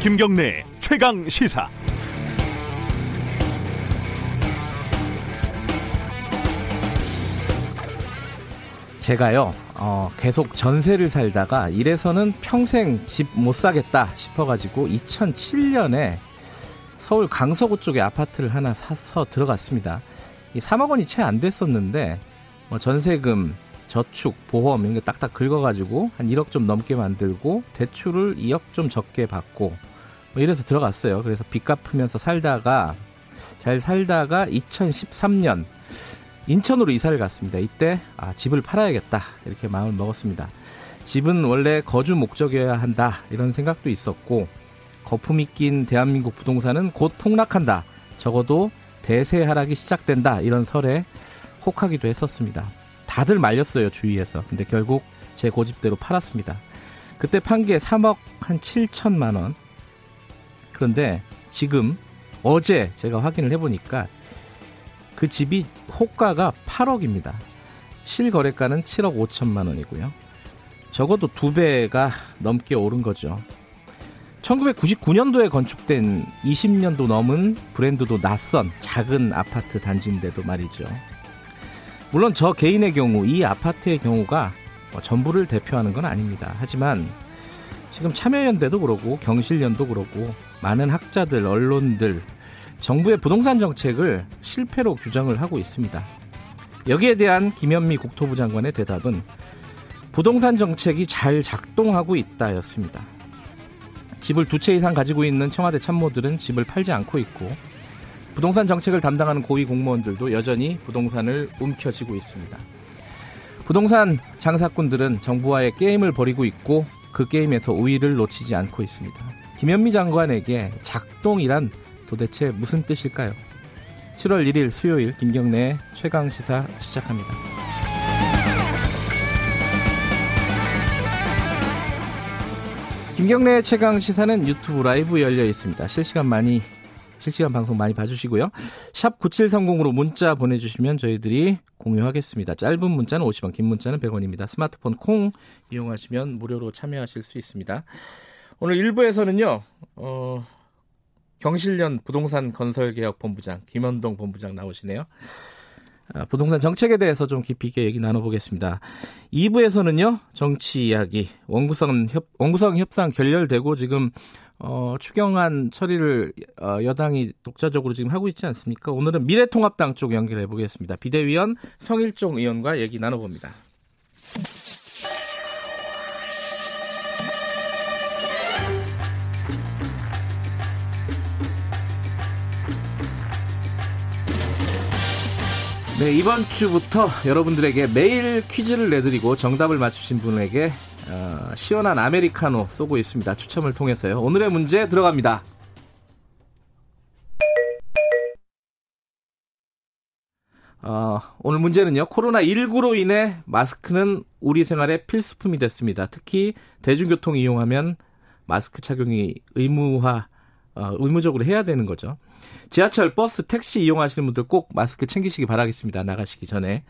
김경래 최강 시사. 제가요, 어, 계속 전세를 살다가 이래서는 평생 집 못 사겠다 싶어가지고 2007년에 서울 강서구 쪽에 아파트를 하나 사서 들어갔습니다. 이 3억 원이 채 안 됐었는데, 뭐 전세금, 저축, 보험 이런 게 딱딱 긁어가지고 한 1억 좀 넘게 만들고 대출을 2억 좀 적게 받고 뭐 이래서 들어갔어요. 그래서 빚 갚으면서 살다가 잘 살다가 2013년 인천으로 이사를 갔습니다. 이때 아, 집을 팔아야겠다 이렇게 마음을 먹었습니다. 집은 원래 거주 목적이어야 한다 이런 생각도 있었고 거품이 낀 대한민국 부동산은 곧 폭락한다. 적어도 대세 하락이 시작된다 이런 설에 혹하기도 했었습니다. 다들 말렸어요 주위에서. 근데 결국 제 고집대로 팔았습니다. 그때 판 게 3억 한 7천만 원. 그런데 지금 어제 제가 확인을 해보니까 그 집이 호가가 8억입니다. 실거래가는 7억 5천만 원이고요. 적어도 두 배가 넘게 오른 거죠. 1999년도에 건축된 20년도 넘은 브랜드도 낯선 작은 아파트 단지인데도 말이죠. 물론 저 개인의 경우 이 아파트의 경우가 뭐 전부를 대표하는 건 아닙니다. 하지만 지금 참여연대도 그러고 경실련도 그러고 많은 학자들, 언론들, 정부의 부동산 정책을 실패로 규정을 하고 있습니다. 여기에 대한 김현미 국토부 장관의 대답은 부동산 정책이 잘 작동하고 있다였습니다. 집을 두 채 이상 가지고 있는 청와대 참모들은 집을 팔지 않고 있고 부동산 정책을 담당하는 고위 공무원들도 여전히 부동산을 움켜쥐고 있습니다. 부동산 장사꾼들은 정부와의 게임을 벌이고 있고 그 게임에서 우위를 놓치지 않고 있습니다. 김현미 장관에게 작동이란 도대체 무슨 뜻일까요? 7월 1일 수요일 김경래 최강 시사 시작합니다. 김경래 최강 시사는 유튜브 라이브 열려 있습니다. 실시간 많이 실시간 방송 많이 봐주시고요. 샵 9730으로 문자 보내주시면 저희들이 공유하겠습니다. 짧은 문자는 50원, 긴 문자는 100원입니다. 스마트폰 콩 이용하시면 무료로 참여하실 수 있습니다. 오늘 1부에서는요, 어, 경실련 부동산 건설개혁 본부장 김현동 본부장 나오시네요. 아, 부동산 정책에 대해서 좀 깊이 있게 얘기 나눠보겠습니다. 2부에서는요, 정치 이야기, 원구성, 협, 원구성 협상 결렬되고 지금, 어, 추경안 처리를, 어, 여당이 독자적으로 지금 하고 있지 않습니까? 오늘은 미래통합당 쪽 연결해 보겠습니다. 비대위원 성일종 의원과 얘기 나눠봅니다. 네, 이번 주부터 여러분들에게 매일 퀴즈를 내드리고 정답을 맞추신 분에게 어, 시원한 아메리카노 쏘고 있습니다. 추첨을 통해서요. 오늘의 문제 들어갑니다. 어, 오늘 문제는요. 코로나19로 인해 마스크는 우리 생활의 필수품이 됐습니다. 특히 대중교통 이용하면 마스크 착용이 의무화, 어, 의무적으로 해야 되는 거죠. 지하철, 버스, 택시 이용하시는 분들 꼭 마스크 챙기시기 바라겠습니다. 나가시기 전에.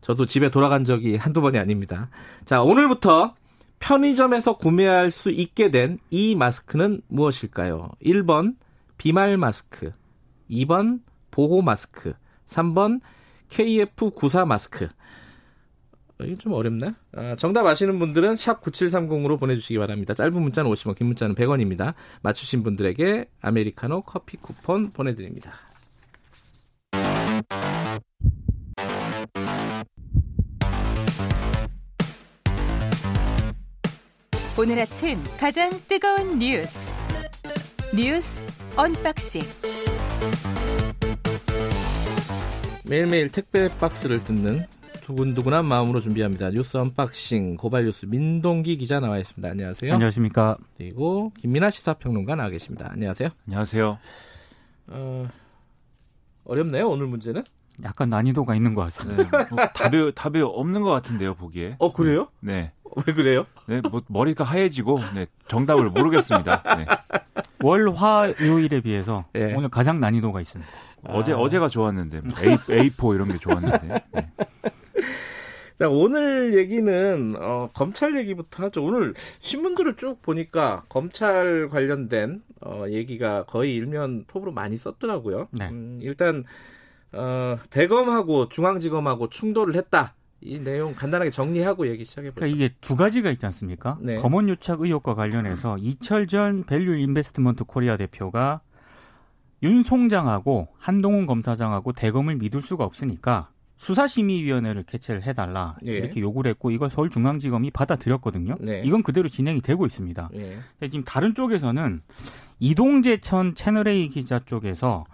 저도 집에 돌아간 적이 한두 번이 아닙니다. 자, 오늘부터 편의점에서 구매할 수 있게 된 이 마스크는 무엇일까요? 1번 비말 마스크, 2번 보호 마스크, 3번 KF94 마스크. 어, 이게 좀 어렵나? 아, 정답 아시는 분들은 샵 9730으로 보내주시기 바랍니다. 짧은 문자는 50원, 긴 문자는 100원입니다. 맞추신 분들에게 아메리카노 커피 쿠폰 보내드립니다. 오늘 아침 가장 뜨거운 뉴스 뉴스 언박싱 매일매일 택배 박스를 뜯는 두근두근한 마음으로 준비합니다. 뉴스 언박싱 고발 뉴스 민동기 기자 나와 있습니다. 안녕하세요. 안녕하십니까. 그리고 김민아 시사평론가 나와 계십니다. 안녕하세요. 안녕하세요. 어, 어렵네요 오늘 문제는. 약간 난이도가 있는 것 같습니다. 네, 뭐 답이 답이 없는 것 같은데요 보기에. 어 그래요? 네. 왜 그래요? 네, 뭐 머리가 하얘지고 네, 정답을 모르겠습니다. 네. 월 화 요일에 비해서 네. 오늘 가장 난이도가 있습니다. 어제 어제가 좋았는데 뭐 A A4 이런 게 좋았는데. 네. 자, 오늘 얘기는 어, 검찰 얘기부터 하죠. 오늘 신문들을 쭉 보니까 검찰 관련된 어, 얘기가 거의 일면 톱으로 많이 썼더라고요. 네. 음, 일단 어, 대검하고 중앙지검하고 충돌을 했다. 이 내용 간단하게 정리하고 얘기 시작해 보죠. 그러니까 이게 두 가지가 있지 않습니까? 네. 검언 유착 의혹과 관련해서 이철전 밸류 인베스트먼트 코리아 대표가 윤 총장하고 한동훈 검사장하고 대검을 믿을 수가 없으니까 수사심의위원회를 개최를 해달라 예. 이렇게 요구를 했고 이걸 서울중앙지검이 받아들였거든요. 네. 이건 그대로 진행이 되고 있습니다. 예. 지금 다른 쪽에서는 이동재천 채널A 기자 쪽에서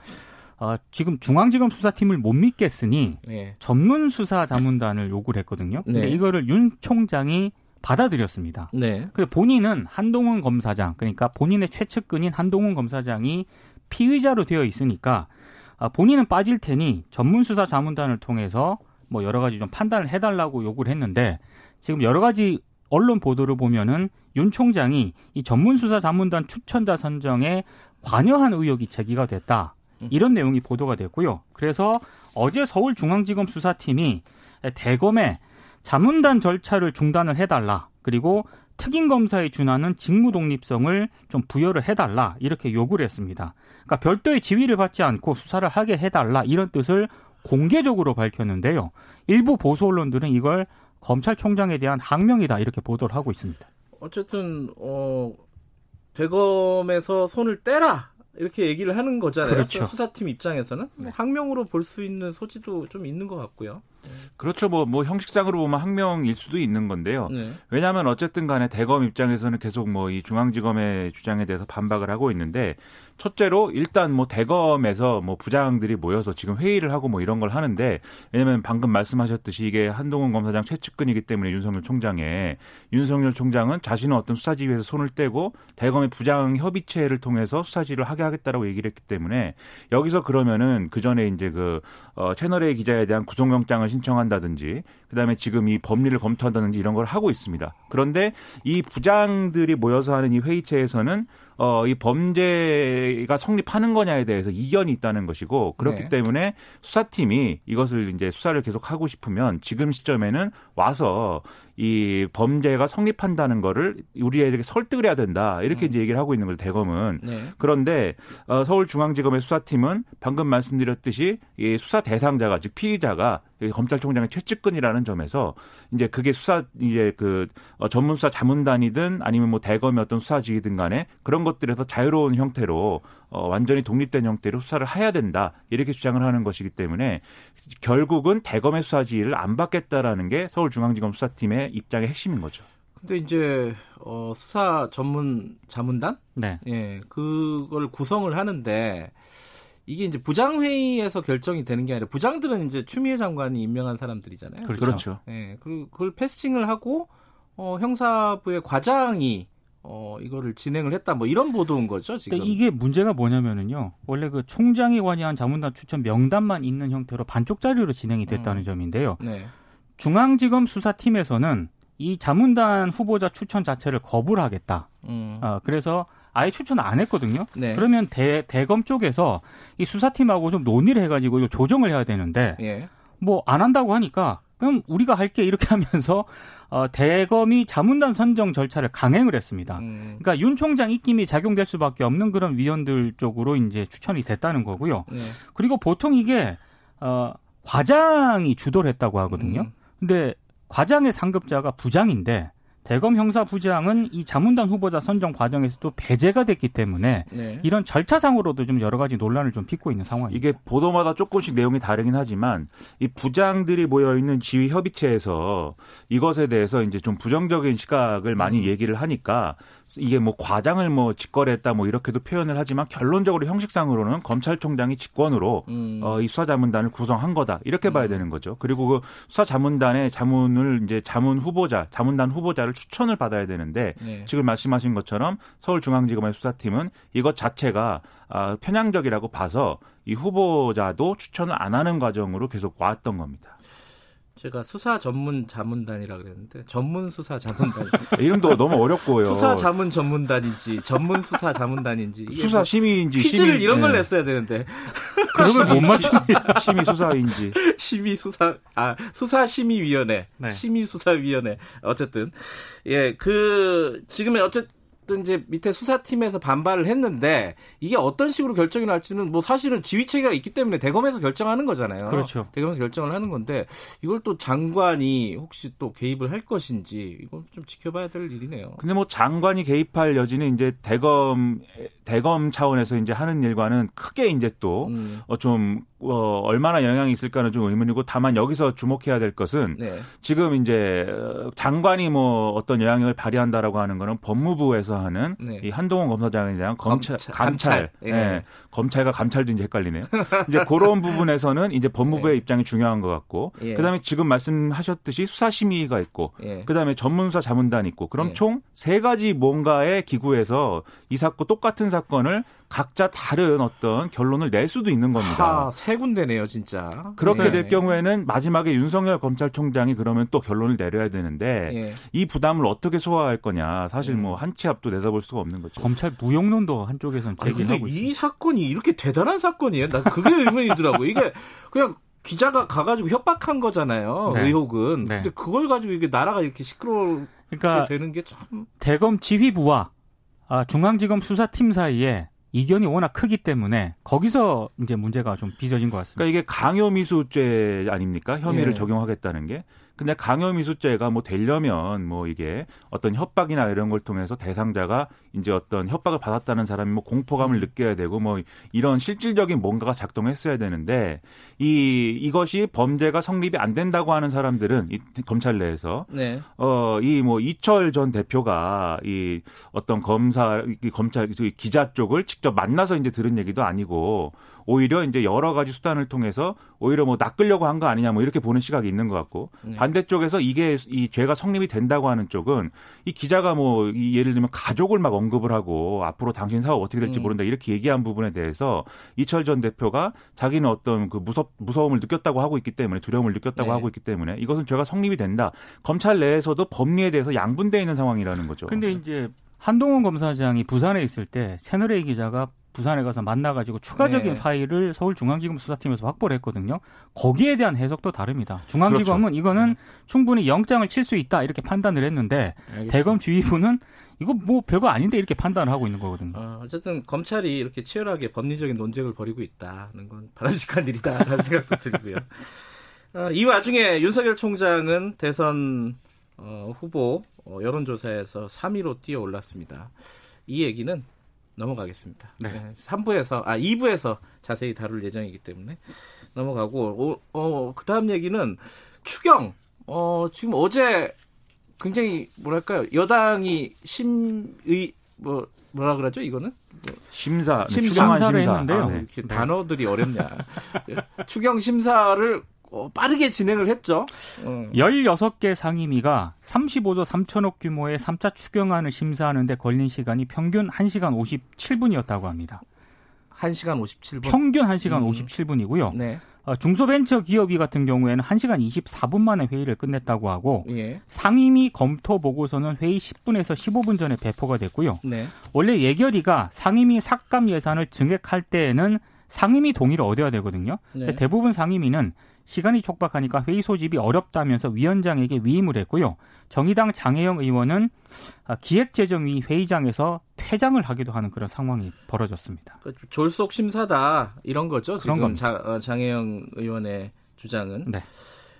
어, 지금 중앙지검 수사팀을 못 믿겠으니 예. 전문 수사 자문단을 요구를 했거든요. 근데 네. 이거를 윤 총장이 받아들였습니다. 네. 그 본인은 한동훈 검사장, 그러니까 본인의 최측근인 한동훈 검사장이 피의자로 되어 있으니까 아, 본인은 빠질 테니 전문 수사 자문단을 통해서 뭐 여러 가지 좀 판단을 해달라고 요구를 했는데 지금 여러 가지 언론 보도를 보면은 윤 총장이 이 전문 수사 자문단 추천자 선정에 관여한 의혹이 제기가 됐다. 이런 내용이 보도가 됐고요. 그래서 어제 서울중앙지검 수사팀이 대검에 자문단 절차를 중단을 해달라. 그리고 특임 검사에 준하는 직무 독립성을 좀 부여를 해달라. 이렇게 요구를 했습니다. 그러니까 별도의 지위를 받지 않고 수사를 하게 해달라. 이런 뜻을 공개적으로 밝혔는데요. 일부 보수 언론들은 이걸 검찰총장에 대한 항명이다. 이렇게 보도를 하고 있습니다. 어쨌든 어 대검에서 손을 떼라 이렇게 얘기를 하는 거잖아요. 그렇죠. 수사팀 입장에서는 뭐 항명으로 볼 수 있는 소지도 좀 있는 것 같고요. 그렇죠. 뭐, 뭐 형식상으로 보면 항명일 수도 있는 건데요. 네. 왜냐하면 어쨌든 간에 대검 입장에서는 계속 뭐 이 중앙지검의 주장에 대해서 반박을 하고 있는데 첫째로 일단 뭐 대검에서 뭐 부장들이 모여서 지금 회의를 하고 뭐 이런 걸 하는데 왜냐면 방금 말씀하셨듯이 이게 한동훈 검사장 최측근이기 때문에 윤석열 총장에 윤석열 총장은 자신은 어떤 수사지휘에서 손을 떼고 대검의 부장 협의체를 통해서 수사지를 하게 하겠다라고 얘기를 했기 때문에 여기서 그러면은 그 전에 이제 그 어, 채널A 기자에 대한 구속영장을 신청한다든지 그다음에 지금 이 법리를 검토한다든지 이런 걸 하고 있습니다. 그런데 이 부장들이 모여서 하는 이 회의체에서는 어, 이 범죄가 성립하는 거냐에 대해서 이견이 있다는 것이고 그렇기 네. 때문에 수사팀이 이것을 이제 수사를 계속 하고 싶으면 지금 시점에는 와서 이 범죄가 성립한다는 거를 우리에게 설득을 해야 된다 이렇게 이제 얘기를 하고 있는 거죠 대검은 네. 그런데 어, 서울중앙지검의 수사팀은 방금 말씀드렸듯이 이 수사 대상자가 즉 피의자가 이 검찰총장의 최측근이라는 점에서 이제 그게 수사 이제 그 어, 전문 수사 자문단이든 아니면 뭐 대검의 어떤 수사지이든 간에 그런 것들에서 자유로운 형태로 어, 완전히 독립된 형태로 수사를 해야 된다 이렇게 주장을 하는 것이기 때문에 결국은 대검의 수사 지휘를 안 받겠다라는 게 서울중앙지검 수사팀의 입장의 핵심인 거죠. 근데 이제 어, 수사 전문 자문단 네. 예 그걸 구성을 하는데 이게 이제 부장 회의에서 결정이 되는 게 아니라 부장들은 이제 추미애 장관이 임명한 사람들이잖아요. 그렇죠. 그렇죠. 예 그리고 그걸 패스팅을 하고 어, 형사부의 과장이 어, 이거를 진행을 했다 뭐 이런 보도인 거죠 지금. 근데 이게 문제가 뭐냐면은요. 원래 그 총장이 관여한 자문단 추천 명단만 있는 형태로 반쪽짜리로 진행이 됐다는 음. 점인데요. 네. 중앙지검 수사팀에서는 이 자문단 후보자 추천 자체를 거부를 하겠다. 음. 어, 그래서 아예 추천을 안 했거든요. 네. 그러면 대, 대검 쪽에서 이 수사팀하고 좀 논의를 해가지고 조정을 해야 되는데 예. 뭐안 한다고 하니까 그럼 우리가 할게 이렇게 하면서 어, 대검이 자문단 선정 절차를 강행을 했습니다. 음. 그러니까 윤 총장 입김이 작용될 수밖에 없는 그런 위원들 쪽으로 이제 추천이 됐다는 거고요. 네. 그리고 보통 이게 어, 과장이 주도를 했다고 하거든요. 음. 근데 과장의 상급자가 부장인데 대검 형사부장은 이 자문단 후보자 선정 과정에서 또 배제가 됐기 때문에 네. 이런 절차상으로도 좀 여러 가지 논란을 좀 빚고 있는 상황입니다. 이게 보도마다 조금씩 내용이 다르긴 하지만 이 부장들이 모여 있는 지휘 협의체에서 이것에 대해서 이제 좀 부정적인 시각을 많이 음. 얘기를 하니까 이게 뭐 과장을 뭐 직거래했다 뭐 이렇게도 표현을 하지만 결론적으로 형식상으로는 검찰총장이 직권으로 음. 어, 이 수사자문단을 구성한 거다 이렇게 봐야 되는 거죠. 그리고 그 수사자문단의 자문을 이제 자문 후보자, 자문단 후보자를 추천을 받아야 되는데 네. 지금 말씀하신 것처럼 서울중앙지검의 수사팀은 이것 자체가 아, 편향적이라고 봐서 이 후보자도 추천을 안 하는 과정으로 계속 왔던 겁니다. 제가 수사 전문 자문단이라 그랬는데 전문 수사 자문단. 이름도 너무 어렵고요. 수사 자문 전문단인지 전문 수사 자문단인지 수사 뭐 심의인지 퀴즈를 심의- 이런 걸 예. 냈어야 되는데 그러면 못 맞춥니다. 심의 수사인지. 심의 수사 아 수사 심의위원회 네. 심의 수사위원회 어쨌든 예 그 지금은 어쨌 든 이제 밑에 수사팀에서 반발을 했는데 이게 어떤 식으로 결정이 날지는 뭐 사실은 지휘 체계가 있기 때문에 대검에서 결정하는 거잖아요. 그렇죠. 대검에서 결정을 하는 건데 이걸 또 장관이 혹시 또 개입을 할 것인지 이건 좀 지켜봐야 될 일이네요. 근데 뭐 장관이 개입할 여지는 이제 대검 대검 차원에서 이제 하는 일과는 크게 이제 또 음, 어, 좀, 어, 얼마나 영향이 있을까는 좀 의문이고, 다만 여기서 주목해야 될 것은, 네. 지금 이제, 어, 장관이 뭐 어떤 영향력을 발휘한다라고 하는 거는 법무부에서 하는 네. 이 한동훈 검사장에 대한 검찰, 감찰, 감찰. 예. 예. 검찰과 감찰도 이제 헷갈리네요. 이제 그런 부분에서는 이제 법무부의 입장이 중요한 것 같고, 네. 예. 그 다음에 지금 말씀하셨듯이 수사심의가 있고, 예. 그 다음에 전문수사 자문단이 있고, 그럼 예. 총세 가지 뭔가의 기구에서 이 사건, 똑같은 사건을 각자 다른 어떤 결론을 낼 수도 있는 겁니다. 하, 세 군데네요, 진짜. 그렇게 네. 될 경우에는 마지막에 윤석열 검찰총장이 그러면 또 결론을 내려야 되는데 예. 이 부담을 어떻게 소화할 거냐 사실 음. 뭐한 치 앞도 내다볼 수가 없는 거죠. 검찰 무용론도 근데 제기하고 있습니다. 이 사건이 이렇게 대단한 사건이에요? 난 그게 의문이더라고. 이게 그냥 기자가 가가지고 협박한 거잖아요. 네. 의혹은. 네. 근데 그걸 가지고 이게 나라가 이렇게 시끄럽게 그러니까 되는 게 참. 대검 지휘부와 아, 중앙지검 수사팀 사이에 이견이 워낙 크기 때문에 거기서 이제 문제가 좀 빚어진 것 같습니다. 그러니까 이게 강요미수죄 아닙니까? 혐의를 예. 적용하겠다는 게. 근데 강요미수죄가 뭐 되려면 뭐 이게 어떤 협박이나 이런 걸 통해서 대상자가 이제 어떤 협박을 받았다는 사람이 뭐 공포감을 느껴야 되고 뭐 이런 실질적인 뭔가가 작동했어야 되는데 이 이것이 범죄가 성립이 안 된다고 하는 사람들은 이 검찰 내에서 네. 어, 이 뭐 이철 전 대표가 이 어떤 검사, 이 검찰, 이 기자 쪽을 직접 만나서 이제 들은 얘기도 아니고 오히려 이제 여러 가지 수단을 통해서 오히려 뭐 낚으려고 한 거 아니냐 뭐 이렇게 보는 시각이 있는 것 같고 네. 반대쪽에서 이게 이 죄가 성립이 된다고 하는 쪽은 이 기자가 뭐 이 예를 들면 가족을 막 언급을 하고 앞으로 당신 사업 어떻게 될지 음. 모른다 이렇게 얘기한 부분에 대해서 이철 전 대표가 자기는 어떤 그 무섭 무서움을 느꼈다고 하고 있기 때문에 두려움을 느꼈다고 네. 하고 있기 때문에 이것은 죄가 성립이 된다. 검찰 내에서도 법리에 대해서 양분돼 있는 상황이라는 거죠. 근데 이제 한동훈 검사장이 부산에 있을 때 채널A 기자가 부산에 가서 만나가지고 추가적인 네. 파일을 서울중앙지검 수사팀에서 확보를 했거든요. 거기에 대한 해석도 다릅니다. 중앙지검은 그렇죠. 이거는 충분히 영장을 칠 수 있다 이렇게 판단을 했는데 대검 지휘부는 이거 뭐 별거 아닌데 이렇게 판단을 하고 있는 거거든요. 어, 어쨌든 검찰이 이렇게 치열하게 법리적인 논쟁을 벌이고 있다는 건 바람직한 일이다라는 생각도 들고요. 어, 이 와중에 윤석열 총장은 대선 어, 후보 어, 여론조사에서 3위로 뛰어 올랐습니다. 이 얘기는 넘어가겠습니다. 네. 3부에서 아 2부에서 자세히 다룰 예정이기 때문에 넘어가고 어, 어, 그다음 얘기는 추경 어, 지금 어제 굉장히 뭐랄까요 여당이 심의 뭐 뭐라 그러죠 이거는 심사, 네, 심- 추경안 심사를 심사. 했는데요. 아, 아, 네. 이렇게 네. 단어들이 어렵냐 추경 심사를 어, 빠르게 진행을 했죠. 어. 16개 상임위가 35조 3천억 규모의 3차 추경안을 심사하는데 걸린 시간이 평균 1시간 57분이었다고 합니다. 1시간 57분. 평균 1시간 음. 57분이고요. 네. 어, 중소벤처기업위 같은 경우에는 1시간 24분 만에 회의를 끝냈다고 하고 예. 상임위 검토 보고서는 회의 10분에서 15분 전에 배포가 됐고요. 네. 원래 예결위가 상임위 삭감 예산을 증액할 때에는 상임위 동의를 얻어야 되거든요. 네. 대부분 상임위는 시간이 촉박하니까 회의 소집이 어렵다면서 위원장에게 위임을 했고요. 정의당 장혜영 의원은 아, 기획재정위 회의장에서 퇴장을 하기도 하는 그런 상황이 벌어졌습니다. 그 졸속 심사다 이런 거죠. 그런 지금 겁니다. 자, 어, 장혜영 의원의 주장은. 네.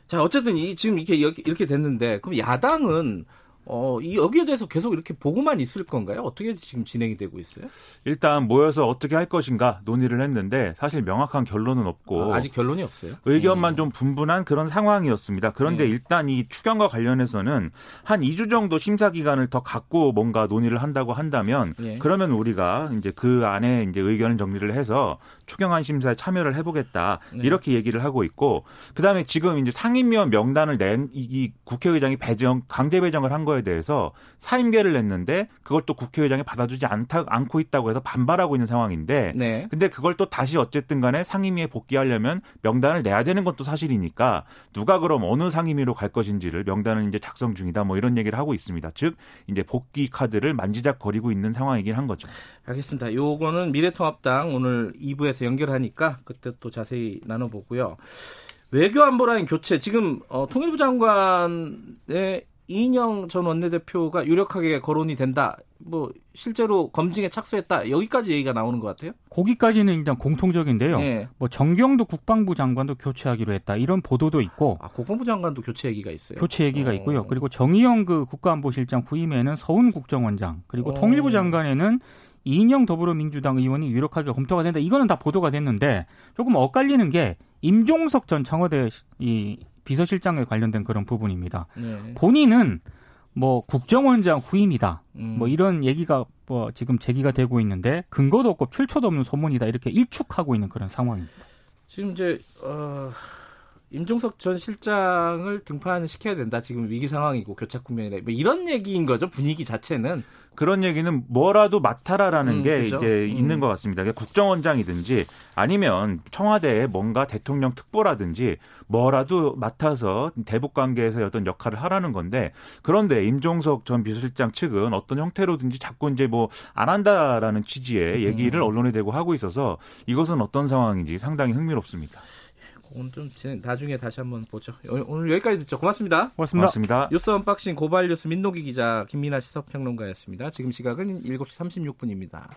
자 어쨌든 이 지금 이렇게- 이렇게 됐는데 그럼 야당은 어, 이 여기에 대해서 계속 이렇게 보고만 있을 건가요? 어떻게 지금 진행이 되고 있어요? 일단 모여서 어떻게 할 것인가 논의를 했는데 사실 명확한 결론은 없고 아, 직 결론이 없어요. 의견만 좀 분분한 그런 상황이었습니다. 그런데 네. 일단 이 추경과 관련해서는 한 2주 정도 심사 기간을 더 갖고 뭔가 논의를 한다고 한다면 네. 그러면 우리가 이제 그 안에 이제 의견을 정리를 해서 추경안 심사에 참여를 해보겠다 네. 이렇게 얘기를 하고 있고 그다음에 지금 이제 상임위원 명단을 낸 이 국회의장이 배정 강제 배정을 한 거에 거에 대해서 사임계를 냈는데 그걸 또 국회의장이 받아주지 않다, 않고 있다고 해서 반발하고 있는 상황인데 네. 근데 그걸 또 다시 어쨌든 간에 상임위에 복귀하려면 명단을 내야 되는 것도 사실이니까 누가 그럼 어느 상임위로 갈 것인지를 명단을 이제 작성 중이다 뭐 이런 얘기를 하고 있습니다. 즉 이제 복귀 카드를 만지작거리고 있는 상황이긴 한 거죠. 알겠습니다. 요거는 미래통합당 오늘 2부에서 연결하니까 그때 또 자세히 나눠보고요. 외교안보라인 교체 지금 어, 통일부 장관의 이인영 전 원내대표가 유력하게 거론이 된다. 뭐 실제로 검증에 착수했다. 여기까지 얘기가 나오는 것 같아요. 거기까지는 일단 공통적인데요. 네. 뭐 정경도 국방부 장관도 교체하기로 했다. 이런 보도도 있고 아, 국방부 장관도 교체 얘기가 있어요. 교체 얘기가 어. 있고요. 그리고 정의영 그 국가안보실장 후임에는 서훈 국정원장 그리고 어. 통일부 장관에는 이인영 더불어민주당 의원이 유력하게 검토가 된다. 이거는 다 보도가 됐는데 조금 엇갈리는 게 임종석 전 청와대 이 비서실장에 관련된 그런 부분입니다. 네. 본인은 뭐 국정원장 후임이다. 음. 뭐 이런 얘기가 뭐 지금 제기가 되고 있는데 근거도 없고 출처도 없는 소문이다. 이렇게 일축하고 있는 그런 상황입니다. 지금 이제 어, 임종석 전 실장을 등판시켜야 된다. 지금 위기 상황이고 교착 국면이다. 뭐 이런 얘기인 거죠. 분위기 자체는. 그런 얘기는 뭐라도 맡아라라는 음, 게 그죠? 이제 음. 있는 것 같습니다. 국정원장이든지 아니면 청와대에 뭔가 대통령 특보라든지 뭐라도 맡아서 대북 관계에서 어떤 역할을 하라는 건데 그런데 임종석 전 비서실장 측은 어떤 형태로든지 자꾸 이제 뭐 안 한다라는 취지의 얘기를 음. 언론에 대고 하고 있어서 이것은 어떤 상황인지 상당히 흥미롭습니다. 그건 좀 진행- 나중에 다시 한번 보죠. 오늘- 오늘 여기까지 듣죠. 고맙습니다. 고맙습니다. 고맙습니다. 뉴스 언박싱 고발 뉴스 민동기 기자 김민하 시사평론가였습니다. 지금 시각은 7시 36분입니다.